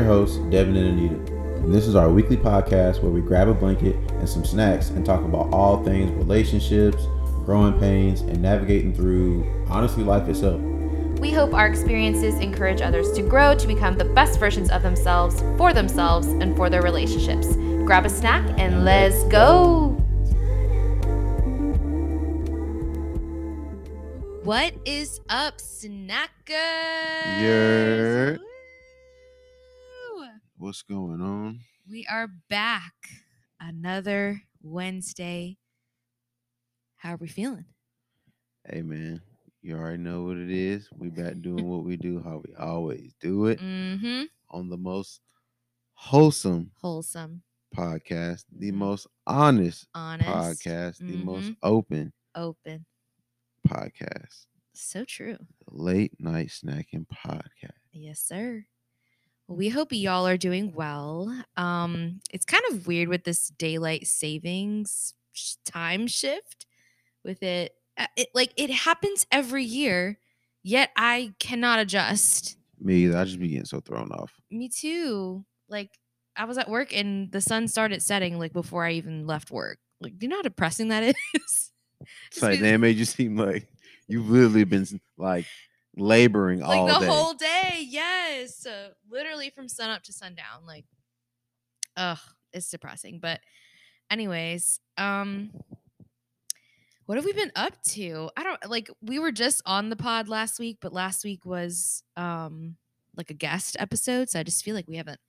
your hosts, Devin and Anita. And this is our weekly podcast where we grab a blanket and some snacks and talk about all things relationships, growing pains, and navigating through, honestly, life itself. We hope our experiences encourage others to grow to become the best versions of themselves, for themselves, and for their relationships. Grab a snack and let's go! What is up, snackers? Yer. What's going on? We are back another Wednesday. How are we feeling? Hey, man, you already know what it is. We back doing what we do, how we always do it, Mm-hmm. on the most wholesome Wholesome, podcast, the Mhm. most honest, honest, podcast, the most Mhm. open open. podcast, So true. the late night snacking podcast. Yes, sir. Well, we hope y'all are doing well. Um, it's kind of weird with this daylight savings sh- time shift with it. uh, It like it happens every year, yet I cannot adjust. Me either. I just be getting so thrown off. Me too. Like I was at work and the sun started setting like before I even left work. Like, do you know how depressing that is? It's like that made you seem like you've literally been like laboring like all the day. whole day yes uh, literally from sun up to sundown like ugh it's depressing but anyways um what have we been up to i don't like we were just on the pod last week but last week was um like a guest episode so i just feel like we haven't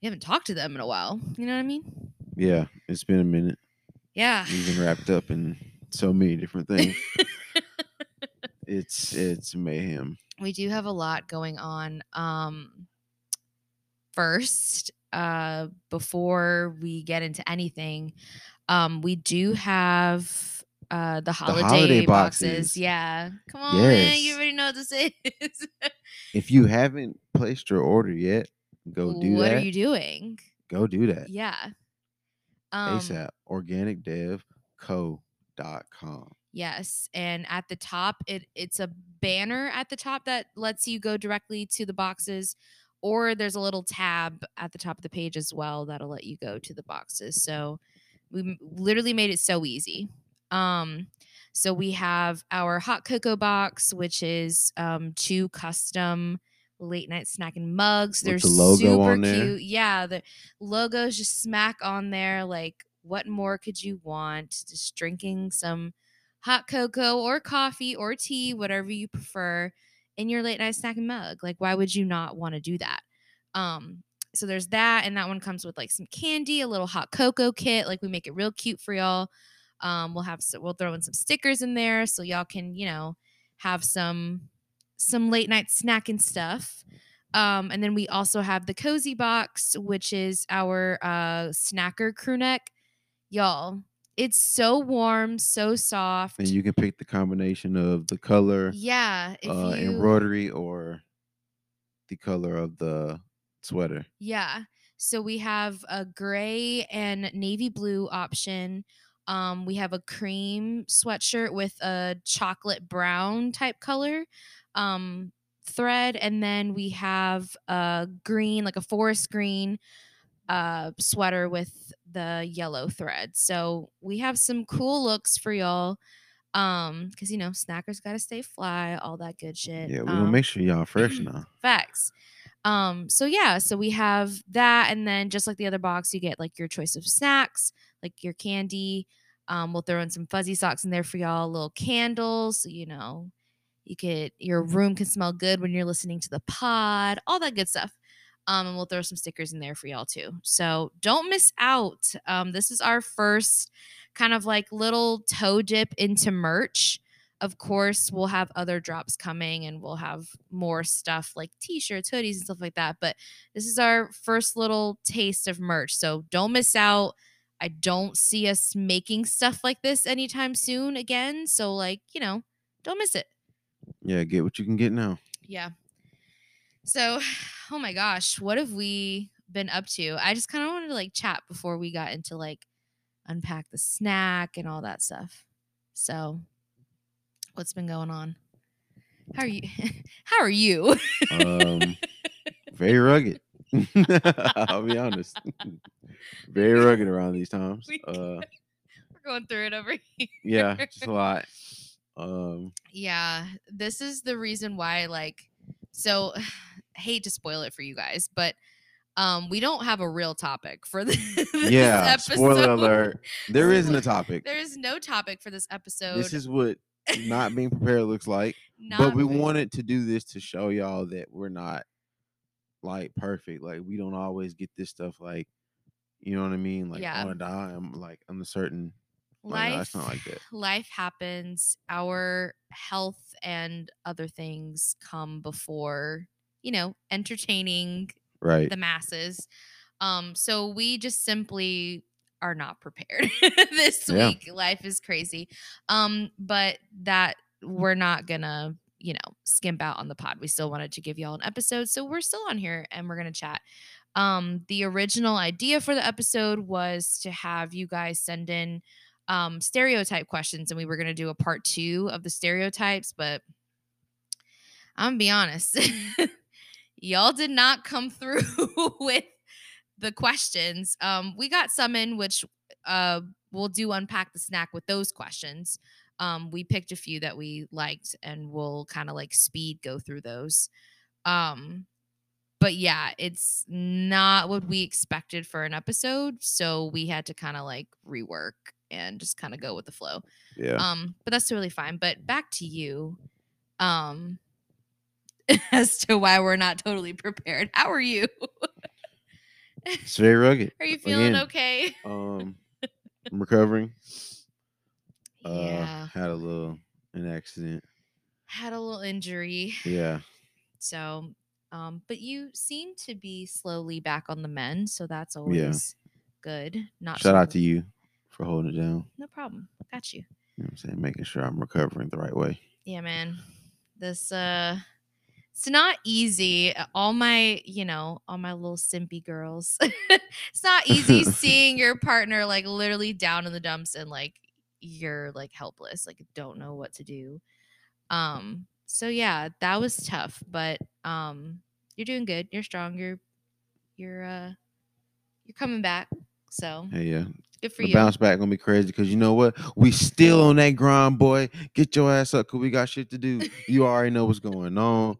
we haven't talked to them in a while you know what i mean yeah, it's been a minute. yeah We've been wrapped up in so many different things. it's it's mayhem. we do have a lot going on um first uh before we get into anything um we do have uh the holiday, holiday boxes. boxes. yeah come on man you already know what this is If you haven't placed your order yet, go do what that. are you doing Go do that. yeah um ASAP. Organicdevco.com. Yes, and at the top, it it's a banner at the top that lets you go directly to the boxes, or there's a little tab at the top of the page as well that'll let you go to the boxes. So we literally made it so easy. Um, so we have our hot cocoa box, which is um, two custom late night snacking mugs. They're the logo super on there? cute. Yeah, the logos just smack on there. Like, what more could you want? Just drinking some hot cocoa or coffee or tea, whatever you prefer, in your late night snacking mug. Like, why would you not want to do that? Um, so there's that, and that one comes with like some candy, a little hot cocoa kit. Like we make it real cute for y'all. Um, we'll have so we'll throw in some stickers in there so y'all can you know have some some late night snack and stuff. Um, and then we also have the cozy box, which is our uh snacker crew neck. Y'all, it's so warm, so soft. And you can pick the combination of the color, yeah, if uh, you embroidery, or the color of the sweater. Yeah. So we have a gray and navy blue option. Um, we have a cream sweatshirt with a chocolate brown type color um, thread, and then we have a green, like a forest green uh, sweater with the yellow thread. So we have some cool looks for y'all. Um, because you know, snackers gotta stay fly, all that good shit. Yeah, we're um, gonna make sure y'all fresh now. Facts. Um, so yeah, so we have that, and then just like the other box, you get like your choice of snacks, like your candy. Um, we'll throw in some fuzzy socks in there for y'all, little candles, so you know, you could your room can smell good when you're listening to the pod, all that good stuff. Um, and we'll throw some stickers in there for y'all too. So don't miss out. Um, this is our first kind of like little toe dip into merch of course we'll have other drops coming and we'll have more stuff like t-shirts hoodies and stuff like that but this is our first little taste of merch so don't miss out i don't see us making stuff like this anytime soon again so like you know don't miss it Yeah, get what you can get now. yeah so oh my gosh what have we been up to i just kind of wanted to like chat before we got into like unpack the snack and all that stuff so what's been going on How are you? How are you? Um, very rugged. I'll be honest. very rugged around these times. We- Uh, We're going through it over here. yeah, just a lot. Um, Yeah, this is the reason why like so hate to spoil it for you guys, but um we don't have a real topic for this, this yeah. episode. Spoiler alert. There isn't a topic. There is no topic for this episode. This is what not being prepared looks like. not but we really- wanted to do this to show y'all that we're not like perfect. Like we don't always get this stuff like you know what I mean? Like Yeah. on a dime, like on a certain like, no, life not like that. life happens. Our health and other things come before, you know, entertaining right. the masses. Um, so we just simply are not prepared this Yeah. week. Life is crazy. Um, but that we're not gonna, you know, skimp out on the pod. We still wanted to give y'all an episode. So we're still on here and we're gonna chat. Um, the original idea for the episode was to have you guys send in um stereotype questions and we were gonna do a part two of the stereotypes, but I'm gonna be honest. Y'all did not come through with the questions. Um, we got some in, which uh, we'll do unpack the snack with those questions. Um, we picked a few that we liked, and we'll kind of like speed go through those. Um, but yeah, it's not what we expected for an episode, so we had to kind of like rework and just kind of go with the flow. Yeah. Um, but that's totally fine. But back to you. Um as to why we're not totally prepared. How are you? it's very rugged. Are you feeling Again, okay? Um I'm recovering. Uh yeah. had a little an accident. Had a little injury. Yeah. So um, but you seem to be slowly back on the mend, so that's always good. Not Shout so- out to you for holding it down. No problem. Got you. You know what I'm saying? Making sure I'm recovering the right way. Yeah, man. This uh it's not easy. Uh, All my, you know, all my little simpy girls. it's not easy seeing your partner like literally down in the dumps and like you're like helpless, like don't know what to do. Um so yeah, that was tough, but um you're doing good. You're strong. You're you're uh you're coming back. So, Hey, yeah. good for The you. bounce back gonna be crazy because you know what? We still on that grind, boy. Get your ass up, cause we got shit to do. You already know what's going on.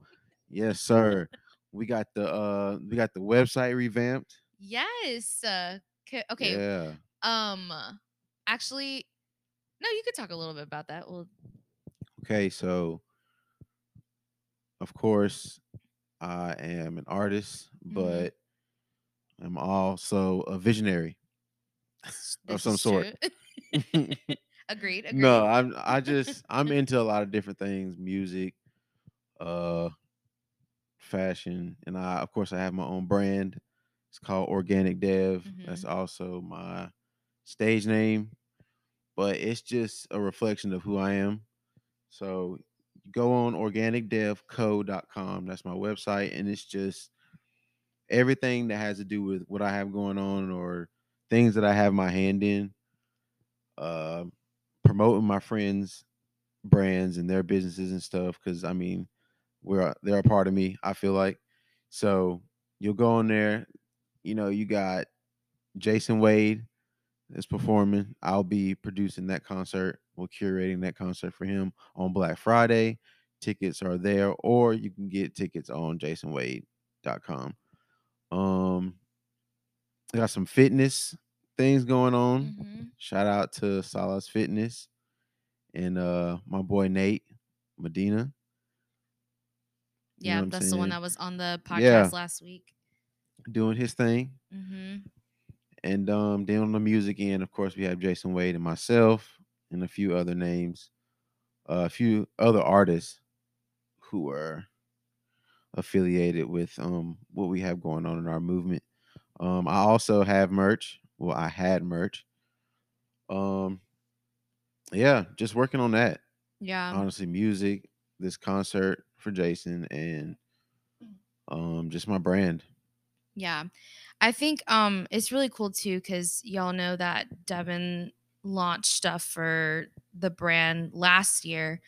Yes, sir. We got the uh we got the website revamped. Yes. Uh, okay. Yeah. Um, actually, no, you could talk a little bit about that. Well, Okay, so of course I am an artist, Mhm. but I'm also a visionary of some sort. agreed. Agreed. no, I'm I just I'm into a lot of different things, music, uh fashion, and I of course I have my own brand. It's called Organic Dev. That's also my stage name. But it's just a reflection of who I am. So go on organicdevco.com. That's my website. And it's just everything that has to do with what I have going on or things that I have my hand in. Uh, promoting my friends' brands and their businesses and stuff. Cause I mean, we're they're a part of me, I feel like. So you'll go on there, you know, you got Jason Wade is performing. I'll be producing that concert. We're curating that concert for him on Black Friday. Tickets are there, or you can get tickets on jasonwade.com. Um, I got some fitness things going on. Mhm. Shout out to Salas Fitness and uh my boy Nate Medina. Yeah, that's the one that was on the podcast Yeah. last week. doing his thing. hmm And um then on the music end, of course, we have Jason Wade and myself and a few other names, uh, a few other artists who are affiliated with um what we have going on in our movement. Um, I also have merch. Well, I had merch. Um, yeah, just working on that. Yeah. Honestly, music, this concert for Jason, and um, just my brand. Yeah. I think um it's really cool too cuz y'all know that Devin launched stuff for the brand last year.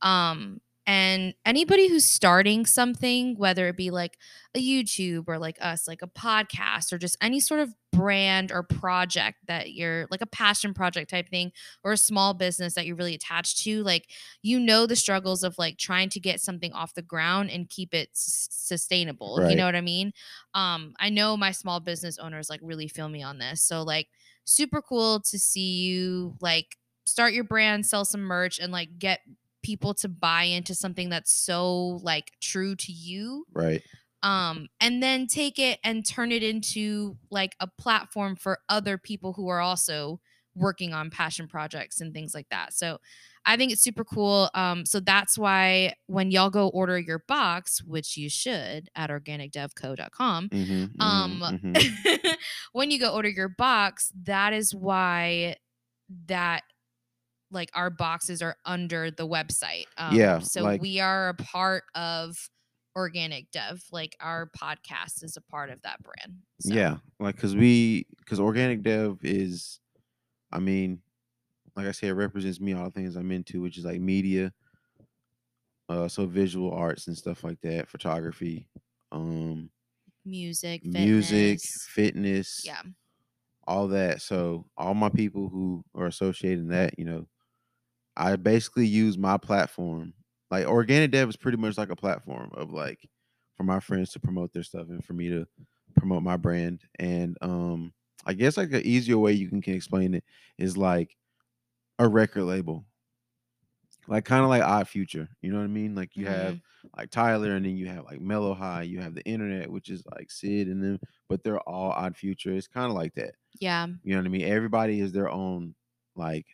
Um And anybody who's starting something, whether it be like a YouTube or like us, like a podcast or just any sort of brand or project that you're like a passion project type thing or a small business that you're really attached to, like you know the struggles of like trying to get something off the ground and keep it s- sustainable. You know what I mean? Um, I know my small business owners like really feel me on this. So like super cool to see you like start your brand, sell some merch, and like get people to buy into something that's so like true to you. Right. um and then take it and turn it into like a platform for other people who are also working on passion projects and things like that. So i think it's super cool. Um so that's why when y'all go order your box which you should at organicdevco.com Mm-hmm, um when you go order your box that is why that like our boxes are under the website um, Yeah, so like- we are a part of organic dev like our podcast is a part of that brand so, Yeah, like because we because organic dev is, I mean, like I said, it represents me all the things I'm into, which is like media, uh, so visual arts and stuff like that, photography, um, music music, fitness. fitness, yeah all that. So all my people who are associated in that, you know, I basically use my platform. Like organic dev is pretty much like a platform of like for my friends to promote their stuff and for me to promote my brand. And um I guess like an easier way you can, can explain it is like a record label. Like kind of like Odd Future. You know what I mean? Like you have like Tyler and then you have like Mellow High, you have the internet, which is like Syd and them, but they're all Odd Future. It's kind of like that. yeah You know what I mean? Everybody is their own like,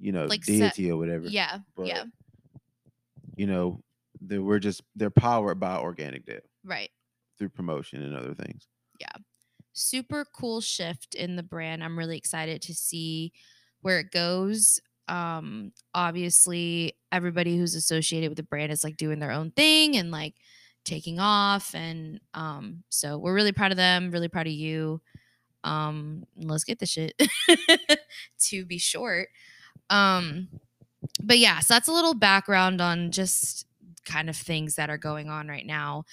you know, Like set- deity or whatever. yeah But, yeah You know, they we're just they're powered by organic dev right through promotion and other things. Yeah. Super cool shift in the brand. I'm really excited to see where it goes. Um, obviously, everybody who's associated with the brand is like doing their own thing and like taking off, and um, so we're really proud of them. Really proud of you. Um, let's get the shit to be short. Um, but yeah, so that's a little background on just kind of things that are going on right now.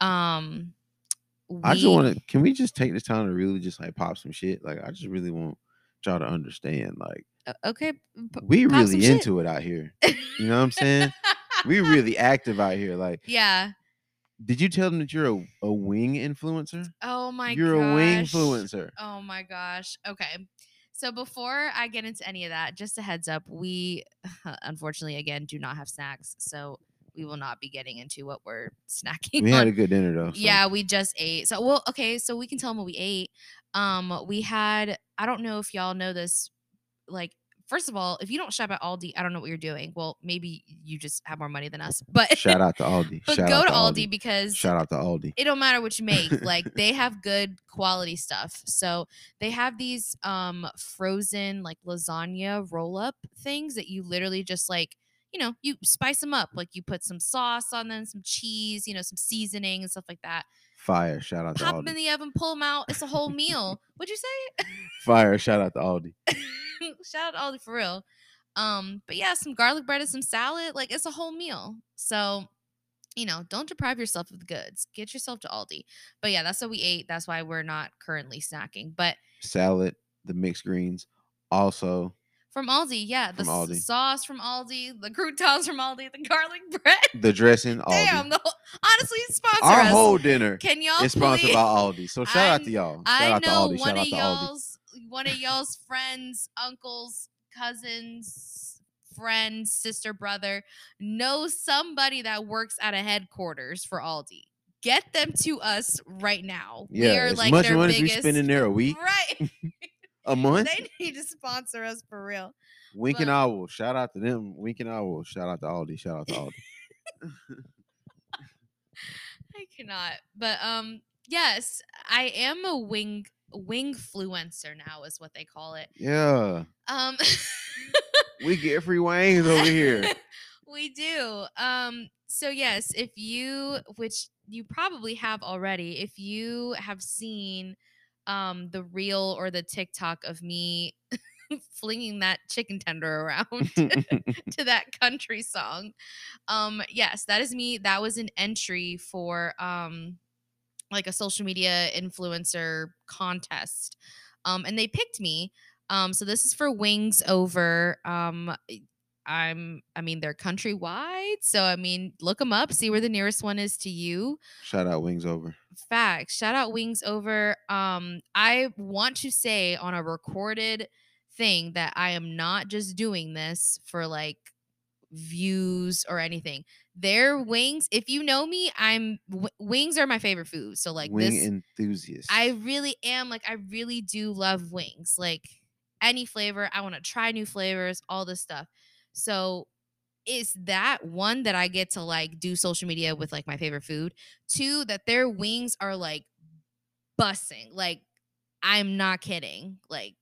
Um, I just want to. Can we just take this time to really just like pop some shit? Like I just really want y'all to understand. Like okay. p- we really shit. into it out here. You know what I'm saying? we really active out here. Like, Yeah. did you tell them that you're a, a wing influencer? Oh my you're a wing influencer. Oh my gosh. Okay. So before I get into any of that, just a heads up, we unfortunately again do not have snacks, so we will not be getting into what we're snacking We on. had a good dinner though. so- Yeah, we just ate. So well, okay, so we can tell them what we ate. Um, we had I don't know if y'all know this, like first of all, if you don't shop at Aldi, I don't know what you're doing. Well, maybe you just have more money than us. But Shout out to Aldi. but Shout go out to Aldi, because Shout out to Aldi. it don't matter what you make like they have good quality stuff so they have these um frozen like lasagna roll up things that you literally just like you know you spice them up like you put some sauce on them some cheese you know some seasoning and stuff like that Fire. Shout out to Aldi. pop them in the oven pull them out it's a whole meal what'd you say Fire. Shout out to Aldi. shout out to Aldi for real um but yeah some garlic bread and some salad like it's a whole meal so you know, don't deprive yourself of the goods. Get yourself to Aldi. But yeah, that's what we ate. That's why we're not currently snacking. But Salad, the mixed greens. Also, from Aldi, yeah, the From s- Aldi. sauce from Aldi, the croutons from Aldi, the garlic bread. the dressing, Aldi. Damn, the whole, honestly, sponsor Our us. whole dinner Can y'all is sponsored by Aldi. So shout out to y'all. Shout I out to Aldi. one Shout of out to Aldi. y'all's one of y'all's friends, uncles, cousins, friend, sister, brother knows somebody that works at a headquarters for Aldi. Get them to us right now. we Yeah, are as like much their money as we biggest, spend in there a week, Right. a month. they need to sponsor us for real. Wink and but- Owl. Shout out to them. Wink and Owl. Shout out to Aldi. Shout out to Aldi. I cannot. But um yes, I am a wing wingfluencer now is what they call it. yeah. Um We get free wings over here. we do. Um so yes, if you which you probably have already, if you have seen um the reel or the TikTok of me flinging that chicken tender around to that country song. Um, yes, that is me. That was an entry for um like a social media influencer contest. Um, and they picked me. Um, so this is for Wings Over. Um, I'm, I mean, they're countrywide. So, I mean, look them up, see where the nearest one is to you. Shout out Wings Over. Facts. Shout out Wings Over. Um, I want to say on a recorded thing that I am not just doing this for like views or anything. Their wings, if you know me, I'm w- wings are my favorite food. So like Wing this enthusiast. I really am like I really do love wings. Like any flavor, I want to try new flavors, all this stuff. So is that one that I get to like do social media with like my favorite food. Two, that their wings are like bussing. Like I'm not kidding. Like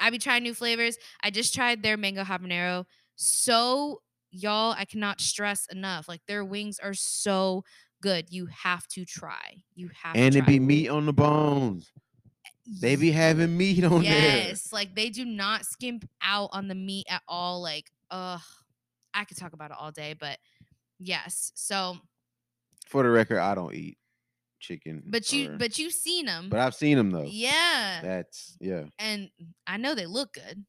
I be trying new flavors. I just tried their mango habanero. So y'all, I cannot stress enough. Like their wings are so good. You have to try. You have to and to it be meat on the bones. They be having meat on there. yes, like they do not skimp out on the meat at all. Like, ugh, I could talk about it all day, but yes. So, For the record, I don't eat chicken. but you, or- but you've seen them, but I've seen them though. yeah, That's yeah, and I know they look good.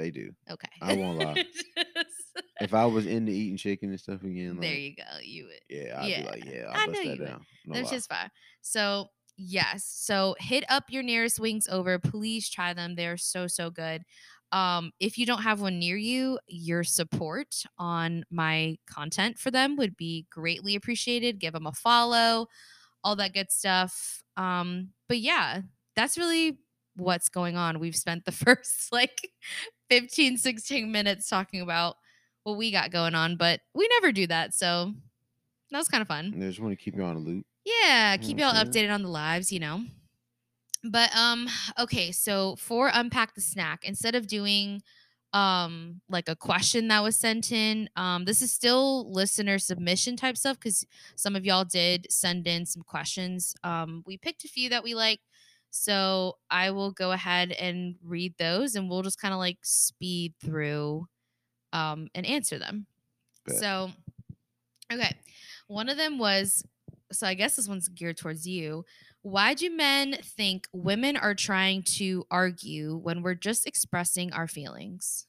They do. Okay, I won't lie. If I was into eating chicken and stuff again, like there you go. You would. yeah, I'd Yeah, be like, yeah, I I'll know bust that down. No That's lie. just fine. So yes, so hit up your nearest wings over. Please try them. They're so so good. Um, if you don't have one near you, your support on my content for them would be greatly appreciated. Give them a follow, all that good stuff. Um, but yeah, that's really what's going on. We've spent the first like 15, 16 minutes talking about what we got going on, but we never do that. So that was kind of fun. I just want to keep you on a loop. Yeah, keep y'all updated on the lives, you know. But um okay, so for unpack the snack, instead of doing um like a question that was sent in, um this is still listener submission type stuff cuz some of y'all did send in some questions. Um we picked a few that we like. So I will go ahead and read those and we'll just kind of like speed through um and answer them. Bet. So okay. One of them was so I guess this one's geared towards you. Why do men think women are trying to argue when we're just expressing our feelings?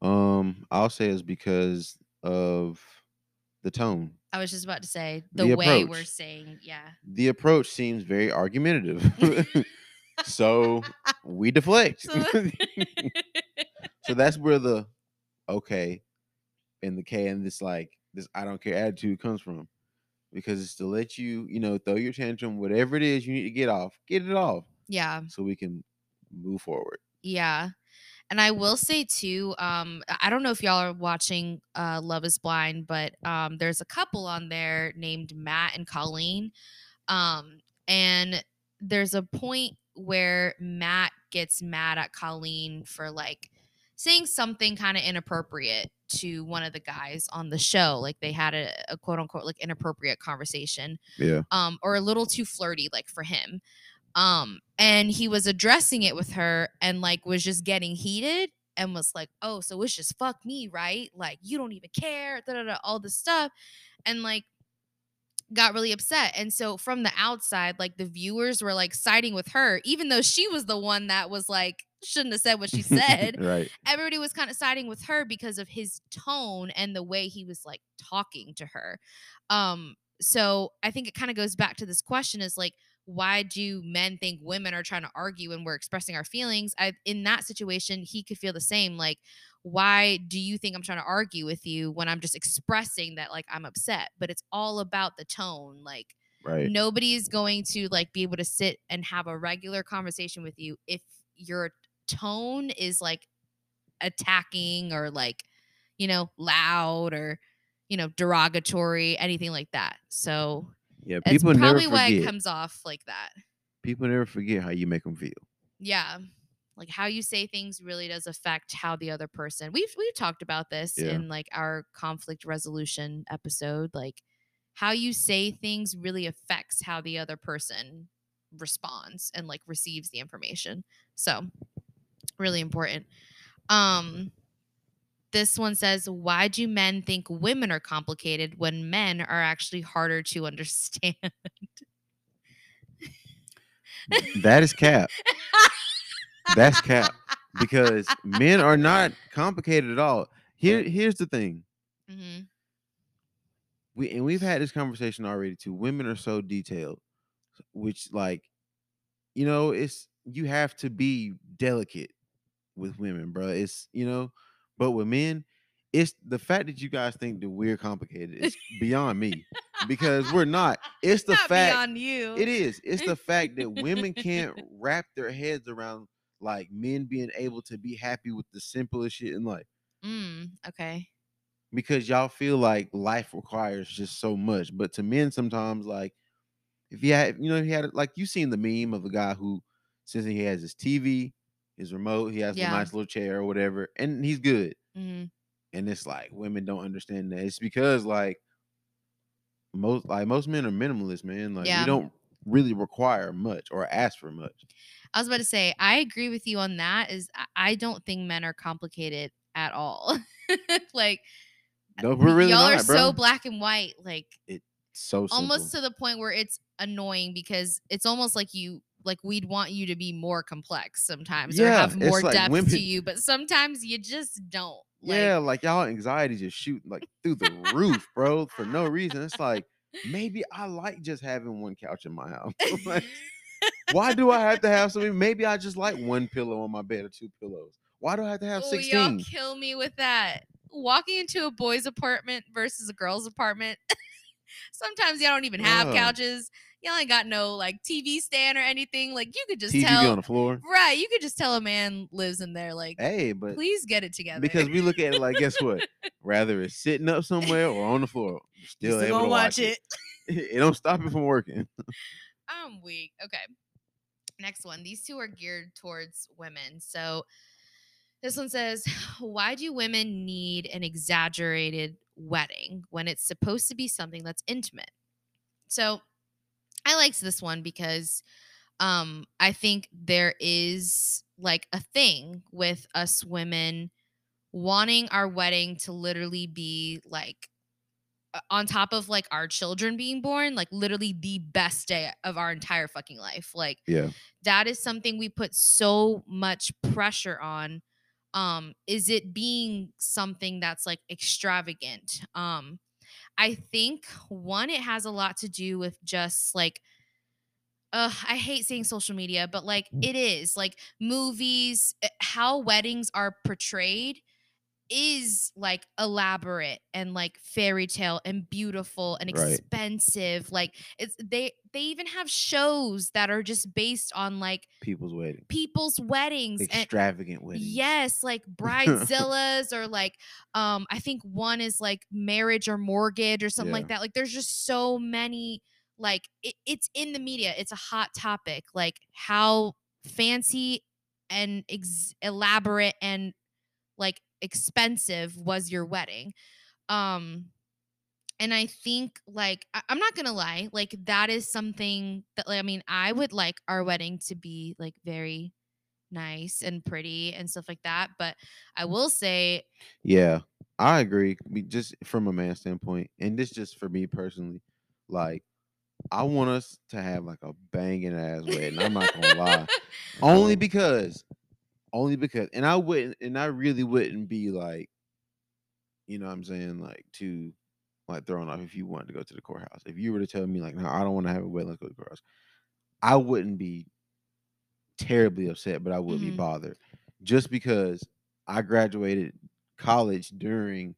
Um, I'll say it's because of the tone. I was just about to say the, The way we're saying, yeah. The approach seems very argumentative. so we deflect. So- so that's where the okay and the K and this like this I don't care attitude comes from. Because it's to let you, you know, throw your tantrum, whatever it is you need to get off, get it off yeah. so we can move forward. Yeah. And I will say too, um, I don't know if y'all are watching uh, Love is Blind, but um, there's a couple on there named Matt and Colleen. Um, and there's a point where Matt gets mad at Colleen for like saying something kind of inappropriate to one of the guys on the show. Like they had a, a quote unquote like inappropriate conversation Yeah. um, or a little too flirty, like for him. Um, and he was addressing it with her and like was just getting heated and was like, Oh, so it's just fuck me, right? Like you don't even care, da, da, da, all this stuff. And like got really upset. And so from the outside, like the viewers were like siding with her, even though she was the one that was like, shouldn't have said what she said right. everybody was kind of siding with her because of his tone and the way he was like talking to her. Um, so I think it kind of goes back to this question is like, why do men think women are trying to argue when we're expressing our feelings? I in that situation, he could feel the same. Like, why do you think I'm trying to argue with you when I'm just expressing that like I'm upset? But it's all about the tone. Like Right. nobody's going to like be able to sit and have a regular conversation with you if your tone is like attacking or like you know loud or you know derogatory anything like that so Yeah. it's People never probably why it forget. comes off like that people never forget how you make them feel. yeah like how you say things really does affect how the other person we've we've talked about this Yeah. in like our conflict resolution episode like how you say things really affects how the other person responds and like receives the information. So really important. Um this one says, Why do men think women are complicated when men are actually harder to understand? That is cap. That's cap. Because men are not complicated at all. Here, here's the thing. hmm We and we've had this conversation already too. Women are so detailed, which like, you know, it's you have to be delicate with women, bro. It's you know, but with men, it's the fact that you guys think that we're complicated is beyond me because we're not. It's the Not fact beyond you. it is. It's the fact that women can't wrap their heads around like men being able to be happy with the simplest shit in life Mm, okay. because y'all feel like life requires just so much. But to men, sometimes like if you had, you know, he had like you seen the meme of the guy who since he has his TV, his remote, he has Yeah. a nice little chair or whatever, and he's good. hmm And it's like women don't understand that. It's because like most like most men are minimalist, man. Like Yeah. we don't really require much or ask for much. I was about to say, I agree with you on that. Is I- I don't think men are complicated at all. like No, we're really y'all not, are bro. so black and white. Like it's so simple. almost to the point where it's annoying because it's almost like you like we'd want you to be more complex sometimes or have more like depth women- to you but sometimes you just don't like, yeah, like y'all anxiety just shooting like through the roof, bro, for no reason. It's like maybe I like just having one couch in my house. Like, why do I have to have so many? Maybe I just like one pillow on my bed or two pillows. Why do I have to have oh, y'all sixteen? kill me with that walking into a boy's apartment versus a girl's apartment sometimes y'all don't even have Ugh. couches y'all ain't got no like tv stand or anything like you could just TV tell on the floor. right you could just tell a man lives in there like Hey, but please get it together because we look at it like, guess what? Rather it's sitting up somewhere or on the floor, you're still, able to watch it. it don't stop it from working. I'm weak. Okay. Next one. These two are geared towards women. So this one says, Why do women need an exaggerated wedding when it's supposed to be something that's intimate? So I liked this one because um I think there is like a thing with us women wanting our wedding to literally be like on top of like our children being born, like literally the best day of our entire fucking life. Like Yeah. that is something we put so much pressure on. Um, is it being something that's like extravagant? Um, I think one, it has a lot to do with just like uh, I hate saying social media, but like it is like movies, eh, how weddings are portrayed is like elaborate and like fairy tale and beautiful and Right. expensive. Like it's they they even have shows that are just based on like People's weddings people's weddings and Extravagant wedding. Yes, like bridezillas or like um I think one is like marriage or mortgage or something like that. Like there's just so many like it, it's in the media. It's a hot topic like how fancy and ex- elaborate and like expensive was your wedding. Um and I think like I- I'm not gonna lie, like that is something that like I mean I would like our wedding to be like very nice and pretty and stuff like that. But I will say, Yeah, I agree. We just from a man standpoint, and this just for me personally, like I want us to have like a banging ass wedding. I'm not gonna lie, only because, only because, and I wouldn't, and I really wouldn't be like, you know, what I'm saying like too, like thrown off if you wanted to go to the courthouse. If you were to tell me like, no, I don't want to have a wedding, let's go to the courthouse. I wouldn't be terribly upset, but I would be Mhm. bothered just because I graduated college during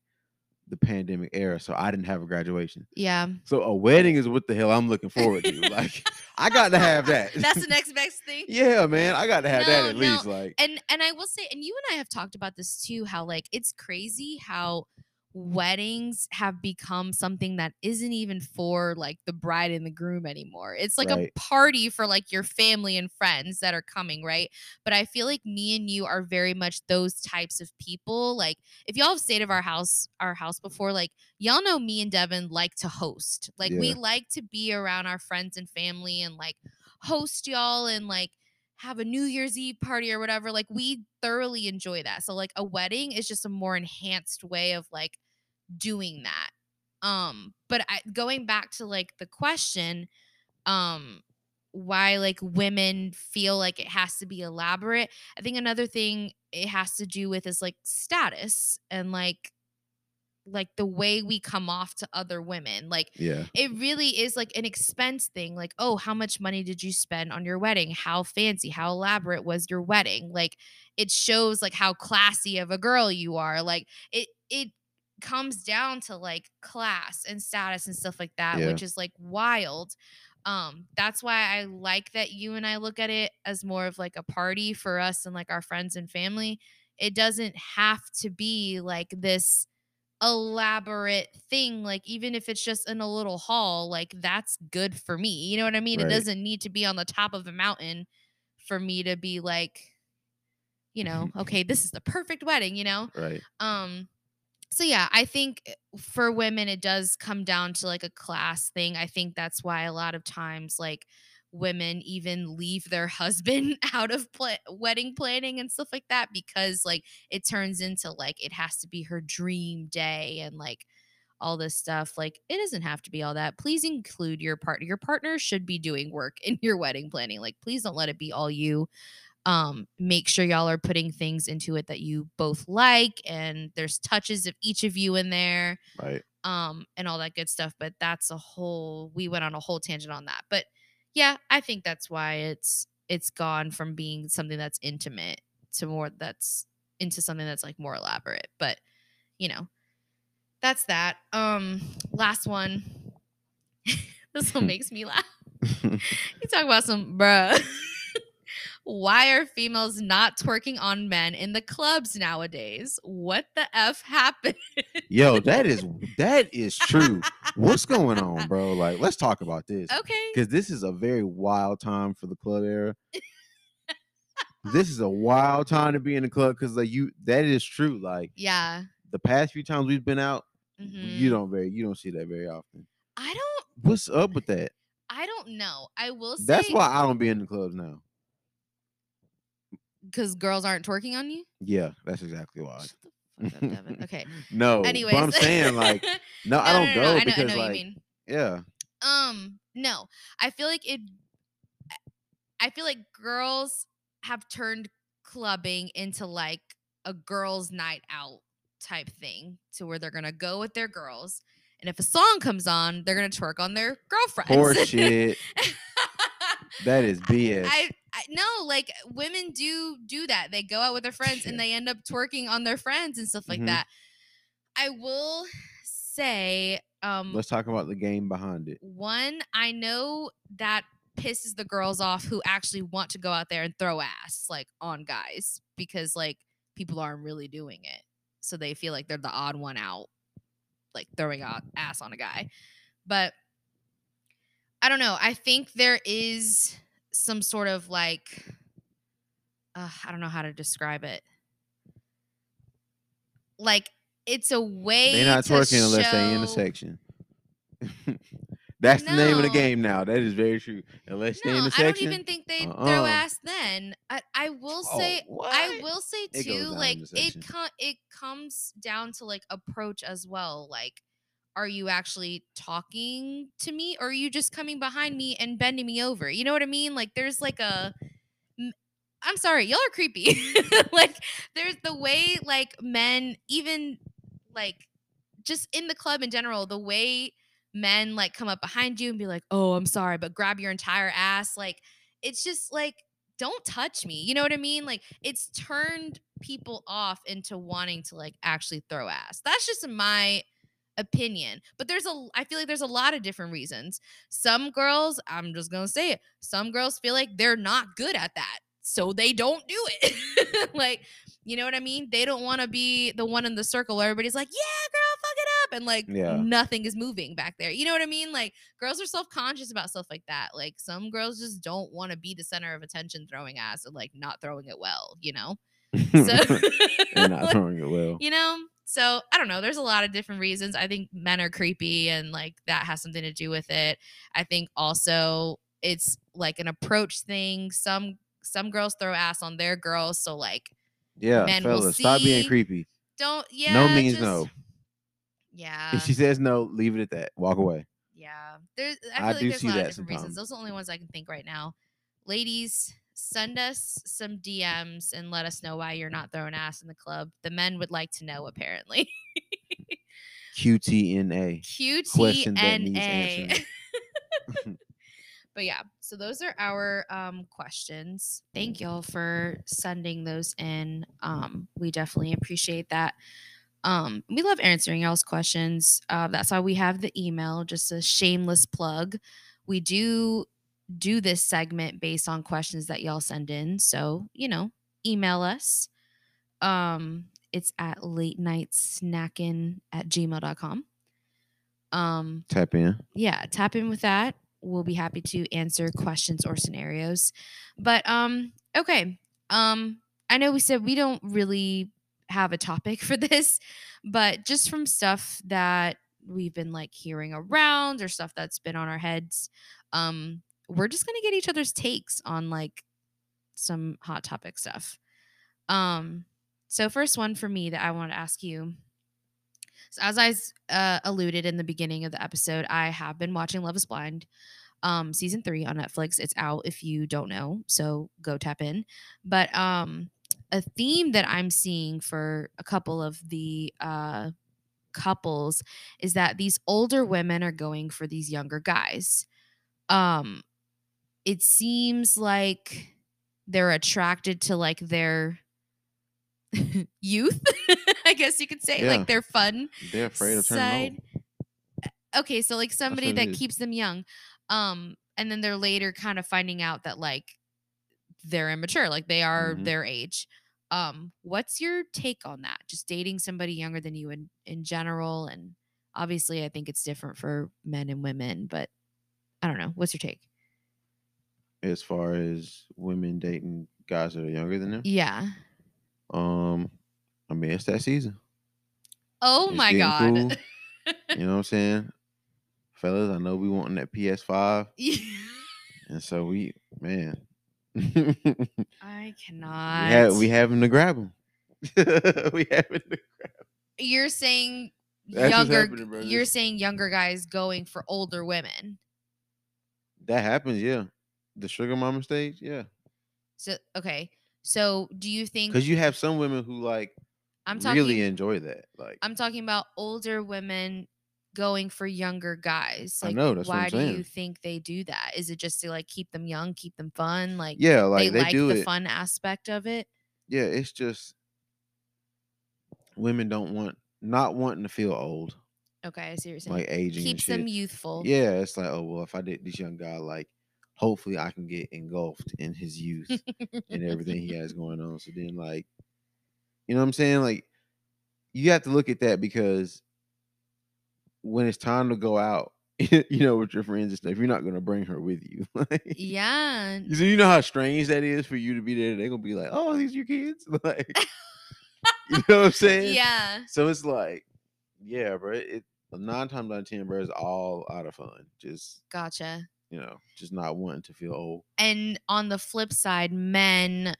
the pandemic era, so I didn't have a graduation. yeah, So a wedding is what the hell I'm looking forward to. Like I got to have that. that's the next best thing. yeah, man, I got to have that at no, least. Like and and I will say, and you and I have talked about this too, how like it's crazy how Mm. weddings have become something that isn't even for like the bride and the groom anymore. It's like Right. a party for like your family and friends that are coming, right? But I feel like me and you are very much those types of people. Like if y'all have stayed of our house, our house before, like y'all know me and Devin like to host. Like we like to be around our friends and family and like host y'all and like have a New Year's Eve party or whatever. Like we thoroughly enjoy that. So like a wedding is just a more enhanced way of like doing that. Um, but I, going back to like the question, um, why like women feel like it has to be elaborate. I think another thing it has to do with is like status and like like the way we come off to other women. Like Yeah. it really is like an expense thing. Like, oh, how much money did you spend on your wedding? How fancy, how elaborate was your wedding? Like it shows like how classy of a girl you are. Like it it comes down to like class and status and stuff like that, Yeah. which is like wild. Um, that's why I like that you and I look at it as more of like a party for us and like our friends and family. It doesn't have to be like this elaborate thing like even if it's just in a little hall like that's good for me you know what i mean Right. it doesn't need to be on the top of a mountain for me to be like you know okay this is the perfect wedding you know Right. um so yeah i think eh, for women it does come down to like a class thing i think that's why a lot of times like women even leave their husband out of pla- wedding planning and stuff like that because like it turns into like it has to be her dream day and like all this stuff like it doesn't have to be all that please include your partner your partner should be doing work in your wedding planning like please don't let it be all you um make sure y'all are putting things into it that you both like and there's touches of each of you in there Right. um and all that good stuff but that's a whole we went on a whole tangent on that but yeah i think that's why it's it's gone from being something that's intimate to more that's into something that's like more elaborate but you know that's that. Um last one. This one makes me laugh. You talk about some bruh why are females not twerking on men in the clubs nowadays what the f happened Yo, that is that is true. What's going on, bro? Like, let's talk about this. okay Because this is a very wild time for the club era. this is a wild time to be in the club because like you that is true. Like yeah the past few times we've been out, you mhm. don't very you don't see that very often. i don't What's up with that? i don't know i will say That's why I don't be in the clubs now. Because girls aren't twerking on you Yeah, that's exactly why. Shut the fuck up, Devin. okay No, anyways but I'm saying like no, I don't go I know, because I know what like you mean yeah, Um, no. I feel like it I feel like girls have turned clubbing into like a girls' night out type thing to where they're gonna go with their girls. And if a song comes on, they're gonna twerk on their girlfriends. horse shit. That is BS. I, I no, like women do do that. They go out with their friends and they end up twerking on their friends and stuff like Mhm. that. I will say, um, Let's talk about the game behind it. one, I know that pisses the girls off who actually want to go out there and throw ass like on guys because like people aren't really doing it. So they feel like they're the odd one out, like throwing out ass on a guy. But I don't know. I think there is some sort of like, uh, I don't know how to describe it. Like it's a way They're not twerking unless they in the show- section. That's the name of the game now. That is very true. Unless they in No, the I don't even think they throw Uh-uh. ass then. I, I will Oh, say I will say too, in like it com- it comes down to like approach as well. Like, are you actually talking to me or are you just coming behind me and bending me over? You know what I mean? Like there's like a i'm sorry, y'all are creepy. like there's the way like men even like just in the club in general, the way men like come up behind you and be like, "Oh, I'm sorry," but grab your entire ass like it's just like don't touch me. You know what I mean? Like it's turned people off into wanting to like actually throw ass. That's just my opinion. But there's a I feel like there's a lot of different reasons. Some girls, I'm just going to say it. Some girls feel like they're not good at that. So they don't do it. like, you know what I mean? They don't want to be the one in the circle where everybody's like, "Yeah, girl, fuck it up." And like Yeah. nothing is moving back there. You know what I mean? Like girls are self-conscious about stuff like that. Like some girls just don't want to be the center of attention throwing ass and like not throwing it well, you know? So not throwing it well. you know so i don't know there's a lot of different reasons i think men are creepy and like that has something to do with it i think also it's like an approach thing. Some some girls throw ass on their girls, so like Yeah, Men will fellas, stop being creepy. don't yeah. no means just- no. Yeah. If she says no, leave it at that. Walk away. Yeah, there's. I feel I like do there's see a lot of that different reasons. Those are the only ones I can think right now. Ladies, send us some DMs and let us know why you're not throwing ass in the club. The men would like to know, apparently. QTNA. QTNA. but yeah, so those are our um, questions. Thank y'all for sending those in. Um, we definitely appreciate that. Um, we love answering y'all's questions. Uh, that's why we have the email, just a shameless plug. We do do this segment based on questions that y'all send in. So, you know, email us. Um, it's at late night snacking at gmail.com. Um, Tap in. yeah, tap in with that. We'll be happy to answer questions or scenarios. But um okay. Um I know we said we don't really have a topic for this, but just from stuff that we've been like hearing around or stuff that's been on our heads, um we're just going to get each other's takes on like some hot topic stuff. Um so first one for me that I want to ask you so as I uh, alluded in the beginning of the episode, I have been watching Love Is Blind, um, season three on Netflix. It's out if you don't know, so go tap in. But um, a theme that I'm seeing for a couple of the uh, couples is that these older women are going for these younger guys. Um, it seems like they're attracted to like their youth, I guess you could say, Yeah. like their fun They're afraid of turning side. old. okay so like somebody that keeps them young um and then they're later kind of finding out that like they're immature like they are Mhm. their age um what's your take on that just dating somebody younger than you in in general and obviously i think it's different for men and women but i don't know what's your take As far as women dating guys that are younger than them. yeah Um, I mean, it's that season. oh It's my god You know what I'm saying? Fellas, I know we wanting that PS5. Yeah. And so we, man, i cannot We have, we having to grab them. we having to grab. you're saying That's younger you're saying younger guys going for older women That happens, yeah. The sugar mama stage, yeah. So okay. So do you think Because you have some women who like I'm talking really enjoy that. Like, I'm talking about older women going for younger guys? I Like know, that's why do you think they do that? Is it just to like keep them young, keep them fun? Like yeah, like they, they, like do the it. fun aspect of it? Yeah, it's just women don't want not wanting to feel old, Okay, I see what you're saying. like aging. Keeps them youthful. Yeah, it's like, oh well, if I did this young guy, like hopefully I can get engulfed in his youth and everything he has going on. So then like you know what I'm saying? Like you have to look at that because when it's time to go out, you know, with your friends and stuff, you're not gonna bring her with you. yeah. so you know how strange that is for you to be there. They're gonna be like, "Oh, these are your kids?" Like, you know what I'm saying? Yeah. So it's like, yeah, bro. It nine times out of ten, bro, is all out of fun. Just Gotcha. You know, just not wanting to feel old. And on the flip side, men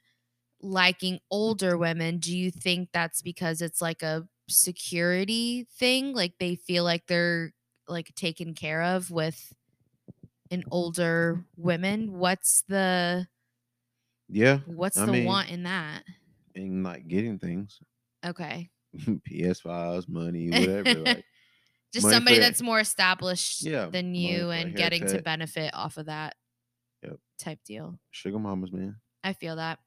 liking older women, do you think that's because it's like a security thing? Like they feel like they're like taken care of with an older women? What's the Yeah, what's I the mean- want in that? and like getting things, Okay. PS5s, money, whatever. like, Just money somebody that's more established Yeah, than money you a and getting to haircut. benefit off of that Yep. type deal. sugar mamas, man. I feel that.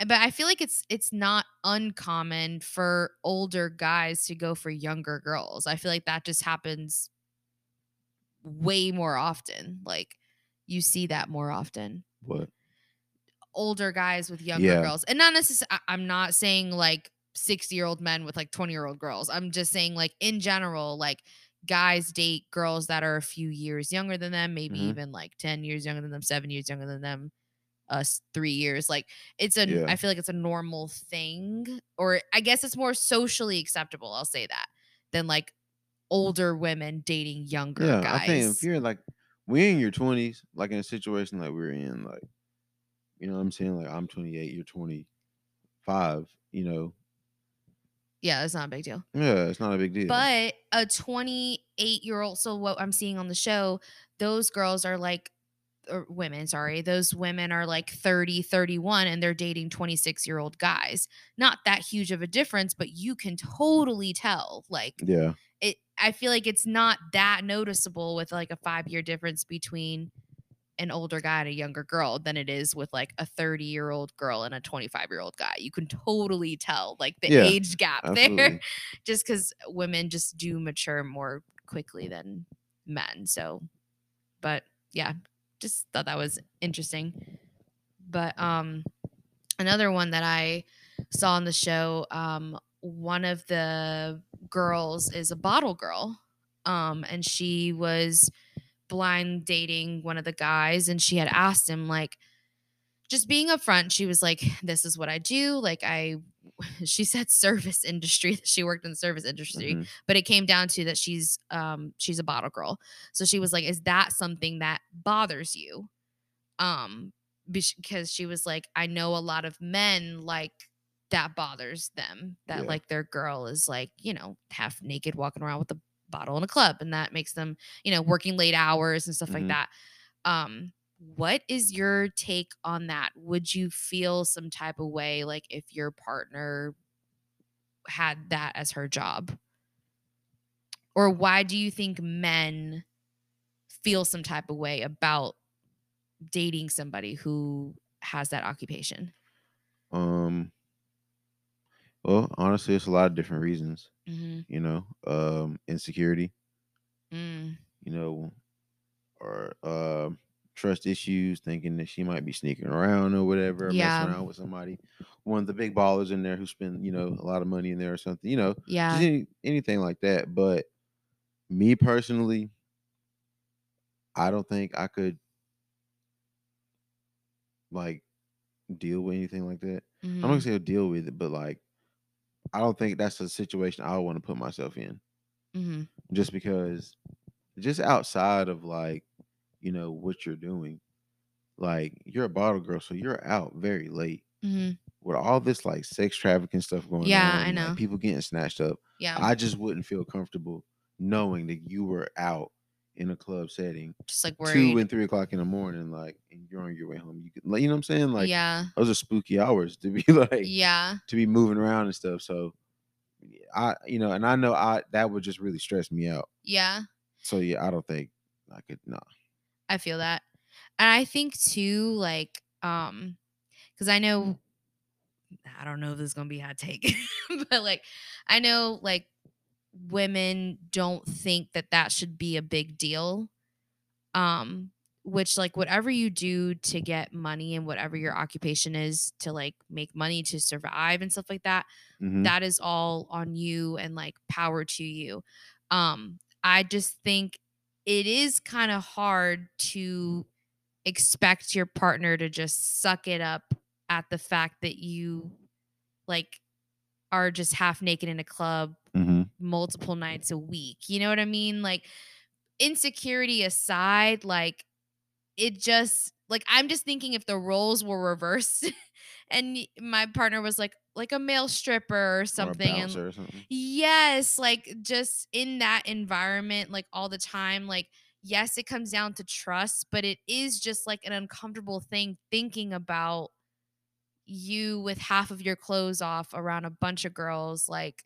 Uh, But I feel like it's it's not uncommon for older guys to go for younger girls. I feel like that just happens way more often. Like you see that more often. What? Older guys with younger Yeah. girls. And not necessarily I'm not saying like 60-year-old men with like 20-year-old girls. I'm just saying like in general like guys date girls that are a few years younger than them, maybe Mhm. even like 10 years younger than them, 7 years younger than them us three years. Like it's a, I Yeah. feel like it's a normal thing, or I guess it's more socially acceptable. I'll say that than like older women dating younger Yeah, guys. I think if you're like we're in your twenties, like in a situation like we're in, like you know what I'm saying? Like I'm 28, you're 25, you know. Yeah, it's not a big deal. Yeah, it's not a big deal. But a 28 year old, so what I'm seeing on the show, those girls are like, or women, sorry, those women are like 30, 31, and they're dating 26 year old guys. Not that huge of a difference, but you can totally tell. Like, yeah. it, I feel like it's not that noticeable with like a five year difference between an older guy and a younger girl than it is with like a 30 year old girl and a 25 year old guy. You can totally tell like the Yeah, age gap there just because women just do mature more quickly than men. So, but yeah, just thought that was interesting. But um, another one that I saw on the show, um, one of the girls is a bottle girl, um, and she was blind dating one of the guys, and she had asked him like. Just being upfront, she was like, "This is what I do. Like, I," she said, "service industry." She worked in the service industry, Mhm. but it came down to that she's um she's a bottle girl so she was like is that something that bothers you um because she was like i know a lot of men like that bothers them that Yeah. like their girl is like you know half naked walking around with a bottle in a club and that makes them you know working late hours and stuff Mhm. like that um what is your take on that would you feel some type of way like if your partner had that as her job? Or why do you think men feel some type of way about dating somebody who has that occupation? Um. Well, honestly, it's a lot of different reasons. Mm-hmm. You know, um, insecurity. Mm, You know, or um, trust issues, thinking that she might be sneaking around or whatever, or Yeah. messing around with somebody. One of the big ballers in there who spend you know a lot of money in there or something. You know, yeah. just any, anything like that. But me personally, I don't think I could like deal with anything like that. I'm not gonna say deal with it, but like I don't think that's a situation I want to put myself in. mhm, Just because just outside of like, you know, what you're doing, like you're a bottle girl, so you're out very late. mhm. With all this like sex trafficking stuff going Yeah, on, I like, know. people getting snatched up. Yeah. I just wouldn't feel comfortable knowing that you were out in a club setting Just like two and three o'clock in the morning, like, and you're on your way home. You could, like, you know what I'm saying? Like, yeah. those are spooky hours to be like, Yeah. to be moving around and stuff. So, I, you know, and I know I that would just really stress me out. Yeah. So yeah, I don't think I could. No. I feel that. And I think too, like, um, because I know I don't know if this is gonna be a hot take, but like I know like women don't think that that should be a big deal. Um, which like whatever you do to get money and whatever your occupation is to like make money to survive and stuff like that, Mhm. that is all on you and like power to you. Um, I just think it is kind of hard to expect your partner to just suck it up at the fact that you like are just half naked in a club Mhm. multiple nights a week. You know what I mean? Like insecurity aside, like it just like I'm just thinking if the roles were reversed and my partner was like like a male stripper or something or and or something. Yes, like just in that environment, like all the time. Like, yes, it comes down to trust, but it is just like an uncomfortable thing thinking about you with half of your clothes off around a bunch of girls. Like,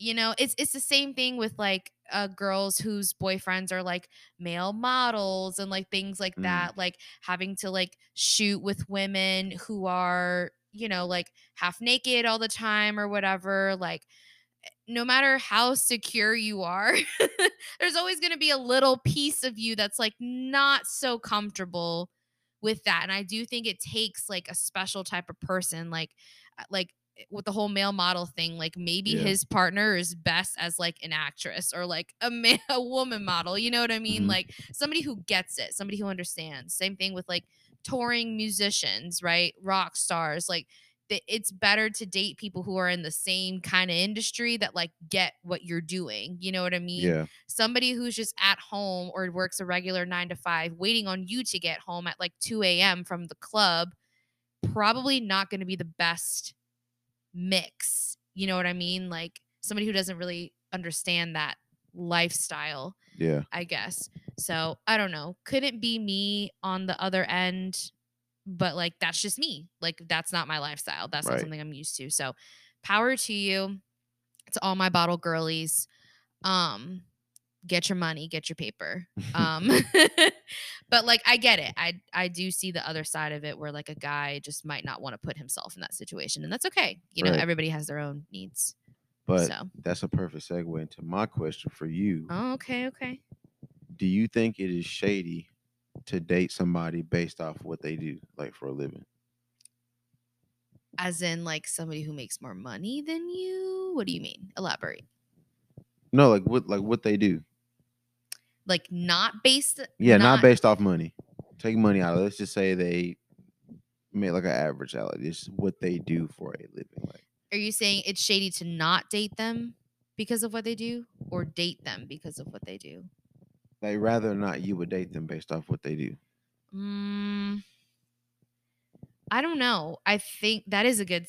you know, it's it's the same thing with like uh girls whose boyfriends are like male models and like things like Mm. that, like having to like shoot with women who are, you know, like half naked all the time or whatever. Like no matter how secure you are, there's always going to be a little piece of you that's like not so comfortable with that. And I do think it takes like a special type of person, like, uh, like with the whole male model thing, like maybe Yeah. his partner is best as like an actress or like a man, a woman model. You know what I mean? Mhm. Like somebody who gets it, somebody who understands. Same thing with like touring musicians, right? Rock stars. Like it's better to date people who are in the same kind of industry that like get what you're doing. You know what I mean? Yeah. Somebody who's just at home or works a regular nine to five, waiting on you to get home at like 2 a.m. from the club, probably not going to be the best mix. You know what I mean? Like somebody who doesn't really understand that lifestyle, Yeah. I guess. So I don't know. Couldn't be me on the other end, but like that's just me. Like that's not my lifestyle. That's not something I'm used to. So power to you. It's all my bottle girlies. Um, get your money, get your paper. Um, but like I get it. I I do see the other side of it where like a guy just might not want to put himself in that situation, and that's okay. You know, Right. everybody has their own needs. but so that's a perfect segue into my question for you. oh, okay, okay. Do you think it is shady to date somebody based off what they do, like for a living? As in like somebody who makes more money than you. What do you mean? Elaborate. No, like what like what they do. Like not based. Yeah, not, based off money. Take money out of it. Let's just say they made like an average out. Like this is what they do for a living. Like Are you saying it's shady to not date them because of what they do, or date them because of what they do? like rather not you would date them based off what they do. Mm, I don't know. I think that is a good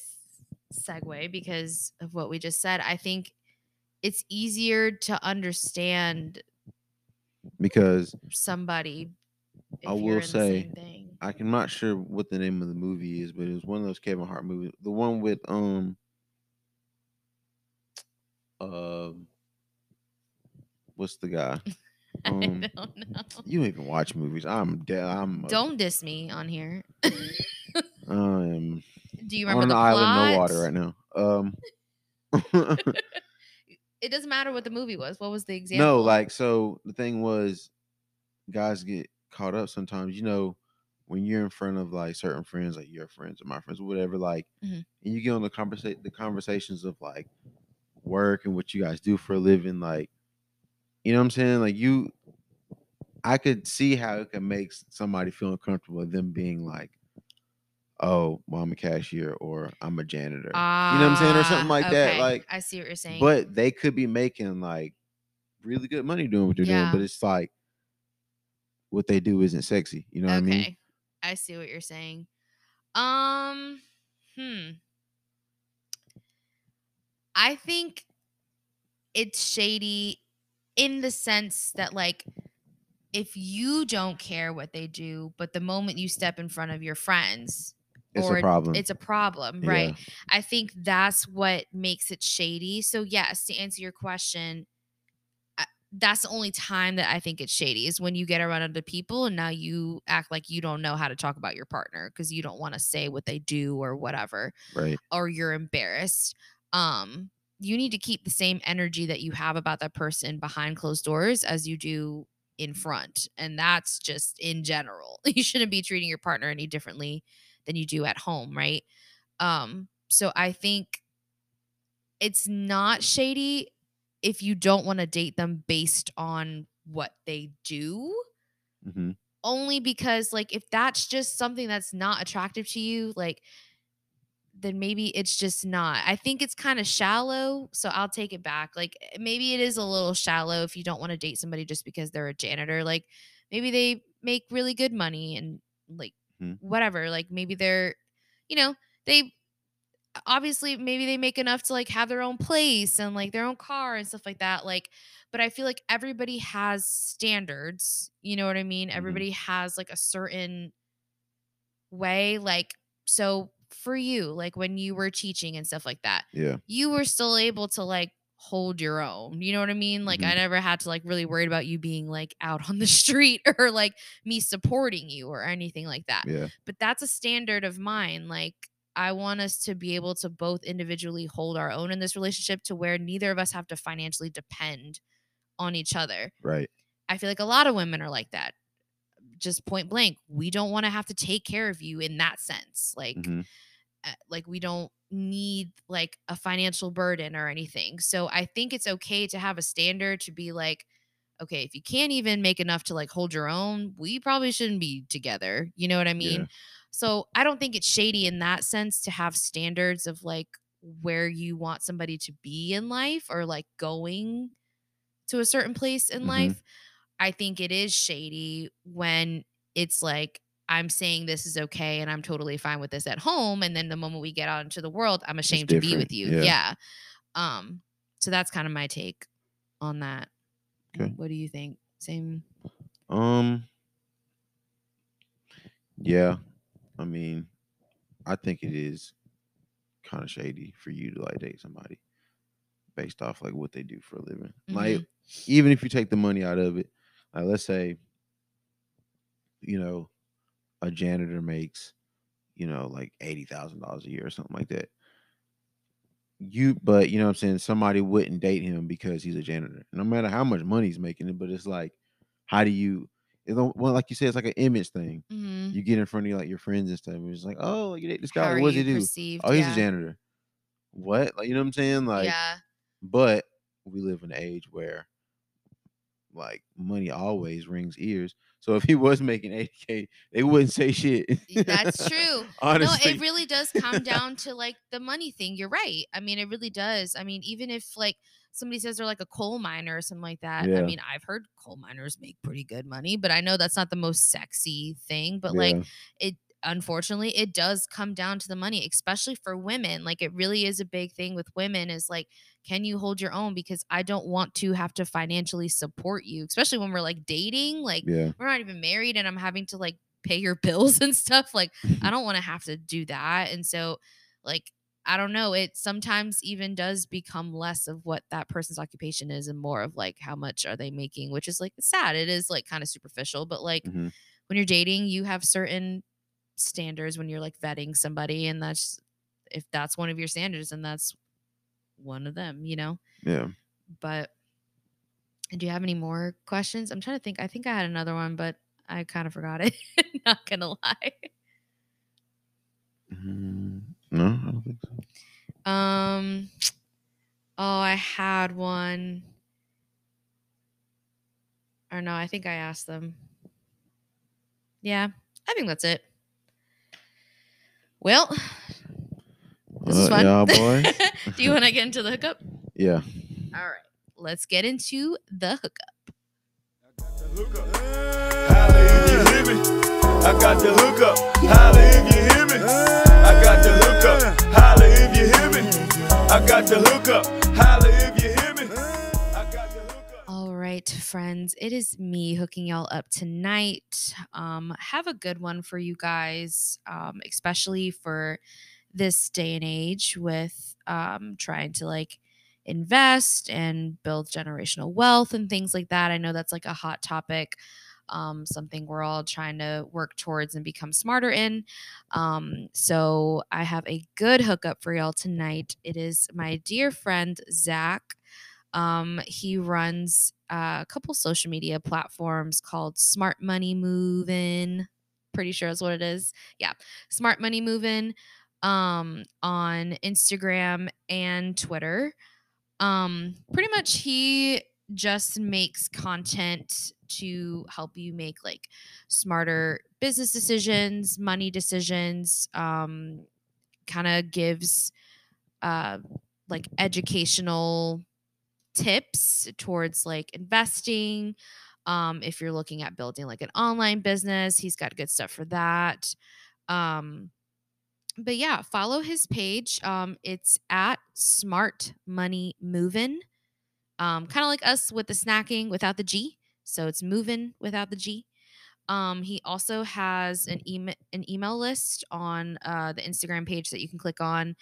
segue because of what we just said. I think it's easier to understand Because somebody. I will say. I can not sure what the name of the movie is, but it was one of those Kevin Hart movies. The one with um um what's the guy? Um, I don't know. you don't even watch movies. I'm dead. I'm Don't diss me on here. I'm Do you on remember an the island, no water right now. Um It doesn't matter what the movie was. What was the example? no, like so the thing was guys get caught up sometimes, you know, when you're in front of like certain friends, like your friends or my friends, or whatever, like Mhm. and you get on the conversation the conversations of like work and what you guys do for a living, like you know what I'm saying? Like you I could see how it can make somebody feel uncomfortable with them being like, Oh, well, I'm a cashier or I'm a janitor. you know what I'm saying? Or something Ah, like that. Like I see what you're saying. but they could be making like really good money doing what they're doing, but it's like what they do isn't sexy. You know what I okay, mean? I see what you're saying. Um, hmm. I think it's shady in the sense that like if you don't care what they do, but the moment you step in front of your friends, It's or a problem. it's a problem, right? Yeah. I think that's what makes it shady. So yes, to answer your question, that's the only time that I think it's shady is when you get around other people and now you act like you don't know how to talk about your partner because you don't want to say what they do or whatever, Right. or you're embarrassed. Um, you need to keep the same energy that you have about that person behind closed doors as you do in front. And that's just in general. You shouldn't be treating your partner any differently than you do at home, right? Um, so I think it's not shady if you don't want to date them based on what they do hmm only because like if that's just something that's not attractive to you like then maybe it's just not. I think it's kind of shallow so i'll take it back. Like eh, maybe it is a little shallow if you don't want to date somebody just because they're a janitor like maybe they make really good money and like Mhm. whatever like maybe they're you know they obviously maybe they make enough to like have their own place and like their own car and stuff like that like but i feel like everybody has standards you know what i mean everybody has like a certain way like so for you like when you were teaching and stuff like that Yeah. you were still able to like hold your own you know what i mean like i Mhm. never had to like really worried about you being like out on the street or like me supporting you or anything like that Yeah. but that's a standard of mine like i want us to be able to both individually hold our own in this relationship to where neither of us have to financially depend on each other Right. i feel like a lot of women are like that just point blank we don't want to have to take care of you in that sense like Mhm. uh, like we don't need like a financial burden or anything so i think it's okay to have a standard to be like okay if you can't even make enough to like hold your own we probably shouldn't be together you know what i mean So I don't think it's shady in that sense to have standards of like where you want somebody to be in life or like going to a certain place in Mhm. life. I think it is shady when it's like I'm saying this is okay and I'm totally fine with this at home and then the moment we get out into the world I'm ashamed to be with you. yeah. Yeah. Um so that's kind of my take on that. Okay. What do you think? Same Um. Yeah, I mean, I think it is kind of shady for you to like date somebody based off like what they do for a living. Like, Mm-hmm. even if you take the money out of it, like let's say, you know, a janitor makes, you know, like eighty thousand dollars a year or something like that. You, but you know what I'm saying, somebody wouldn't date him because he's a janitor, no matter how much money he's making. But it's like, how do you? You know, well, like you said, it's like an image thing. Mhm. You get in front of like your friends and stuff, and it's like, oh, you date this guy. What does he do? perceived? Oh, he's yeah. a janitor. What? Like, you know what I'm saying? Like, yeah. but we live in an age where like money always rings ears. So if he was making 80k, they wouldn't say shit. That's true. Honestly. No, it really does come down to like the money thing. You're right. I mean, it really does. I mean, even if like somebody says they're like a coal miner or something like that. I mean, I've heard coal miners make pretty good money, but I know that's not the most sexy thing. But Yeah. like it unfortunately it does come down to the money, especially for women. Like it really is a big thing with women is like, can you hold your own? Because I don't want to have to financially support you, especially when we're like dating. Like yeah. we're not even married and I'm having to like pay your bills and stuff. Like I don't want to have to do that. And so like I don't know, it sometimes even does become less of what that person's occupation is and more of like how much are they making, which is like sad. It is like kind of superficial, but like Mhm. when you're dating, you have certain standards when you're like vetting somebody and that's if that's one of your standards and that's one of them, you know? Yeah. But do you have any more questions? I'm trying to think. I think I had another one, but I kind of forgot it. Not gonna lie. Mm, no, I don't think so. Um. Oh, I had one. Or no, I think I asked them. Yeah, I think that's it. Well, this is Uh, fun. yeah, boy. Do you want to get into the hookup? Yeah. All right, let's get into the hookup. Holla if you hear me. I got the hookup. Holla if you hear me. I got the hookup. Holla if you hear me. I got the hookup. Holla if right, friends, it is me hooking y'all up tonight. Um, have a good one for you guys, um, especially for this day and age with um, trying to like invest and build generational wealth and things like that. I know that's like a hot topic, um, something we're all trying to work towards and become smarter in. Um, so I have a good hookup for y'all tonight. It is my dear friend Zach. Um, he runs a couple social media platforms called Smart Money Movin'. Pretty sure that's what it is. Yeah, Smart Money Movin' um, on Instagram and Twitter. Um, pretty much he just makes content to help you make like smarter business decisions, money decisions. Um, kind of gives uh, like educational tips towards like investing. Um, if you're looking at building like an online business, he's got good stuff for that. Um, but yeah, follow his page. Um, it's at Smart Money Movin'. Um, kind of like us with the snacking without the G. So it's moving without the G. Um, he also has an email an email list on uh, the Instagram page that you can click on.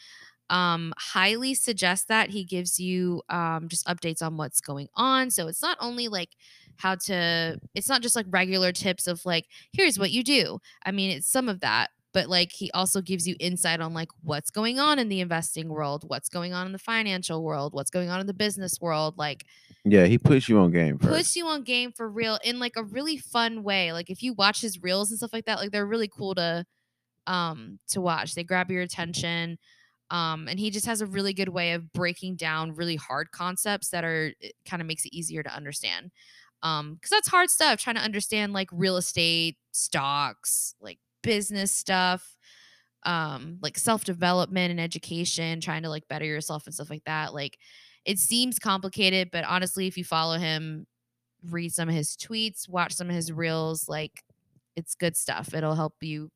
Um, highly suggest that he gives you um, just updates on what's going on. So it's not only like how to, it's not just like regular tips of like, here's what you do. I mean, it's some of that, but like he also gives you insight on like what's going on in the investing world, what's going on in the financial world, what's going on in the business world. Like, Yeah, he puts you on game first. puts you on game for real in like a really fun way. Like if you watch his reels and stuff like that, like they're really cool to um to watch. They grab your attention. Um and he just has a really good way of breaking down really hard concepts that are kind of makes it easier to understand. Um cuz that's hard stuff trying to understand like real estate, stocks, like business stuff, um, like self development and education, trying to like better yourself and stuff like that. Like it seems complicated, but honestly, if you follow him, read some of his tweets, watch some of his reels, like it's good stuff. It'll help you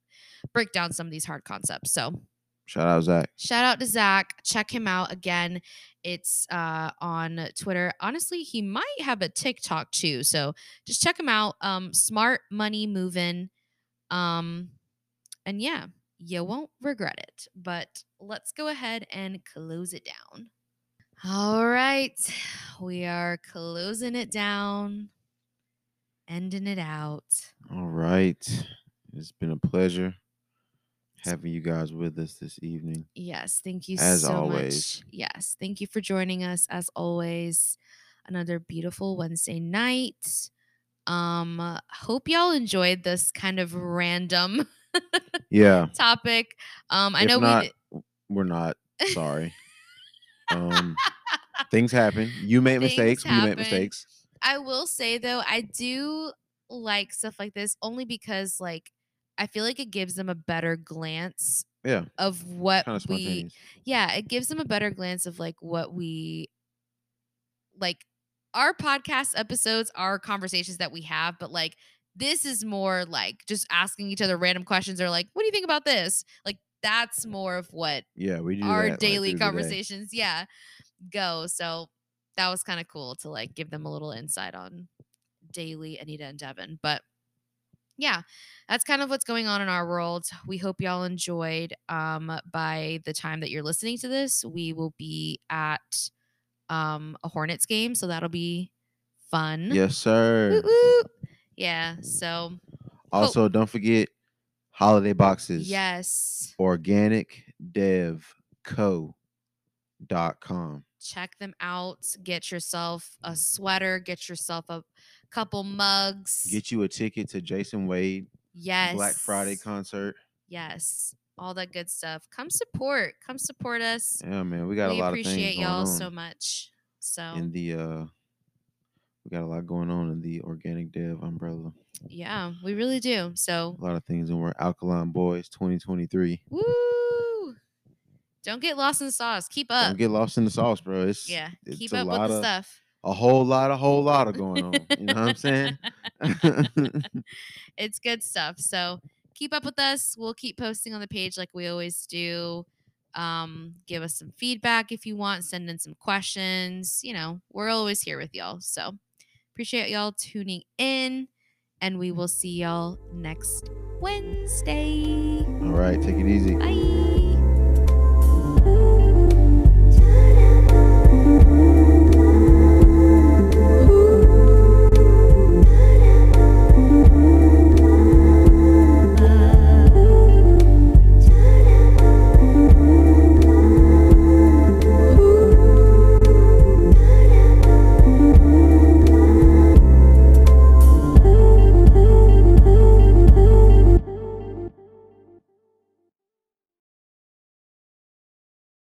break down some of these hard concepts. So Shout out Zach. shout out to Zach. Check him out again. It's uh, on Twitter. Honestly, he might have a TikTok too. So just check him out. Um, Smart Money Movin'. Um, and yeah, you won't regret it. But let's go ahead and close it down. All right. We are closing it down, ending it out. All right. It's been a pleasure having you guys with us this evening. Yes, thank you As so always. much. Yes, thank you for joining us as always. Another beautiful Wednesday night. Um hope y'all enjoyed this kind of random Yeah. topic. Um I If know not, we We're not sorry. um things happen. You make Things mistakes. We happen. make mistakes. I will say though, I do like stuff like this only because like I feel like it gives them a better glance Yeah. of what Kind of we yeah, it gives them a better glance of like what we like our podcast episodes are conversations that we have, but like this is more like just asking each other random questions or like, what do you think about this? Like that's more of what Yeah, we do our that, daily day. conversations, yeah, go. So that was kind of cool to like give them a little insight on daily Anita and Devin. But yeah, that's kind of what's going on in our world. We hope y'all enjoyed. Um, by the time that you're listening to this, we will be at um a Hornets game, so that'll be fun. Yes, sir. woo. Yeah. So Also, don't forget holiday boxes. yes, Organic Dev Co. dot com. check them out. Get yourself a sweater. Get yourself a couple mugs. Get you a ticket to Jason Wade yes. Black Friday concert. Yes. All that good stuff. Come support. Come support us. Yeah, man, we got we a lot of appreciate things going y'all so much. So in the uh we got a lot going on in the organic dev umbrella. yeah, we really do. So A lot of things and we're Alkaline Boys 2023. woo! Don't get lost in the sauce. Keep up. Don't get lost in the sauce, bro. It's yeah, it's keep a up with the of, stuff. A whole lot, a whole lot of going on. You know what I'm saying? it's good stuff. So keep up with us. We'll keep posting on the page like we always do. Um, give us some feedback if you want. Send in some questions. You know, we're always here with y'all. So appreciate y'all tuning in, and we will see y'all next Wednesday. All right, take it easy. Bye.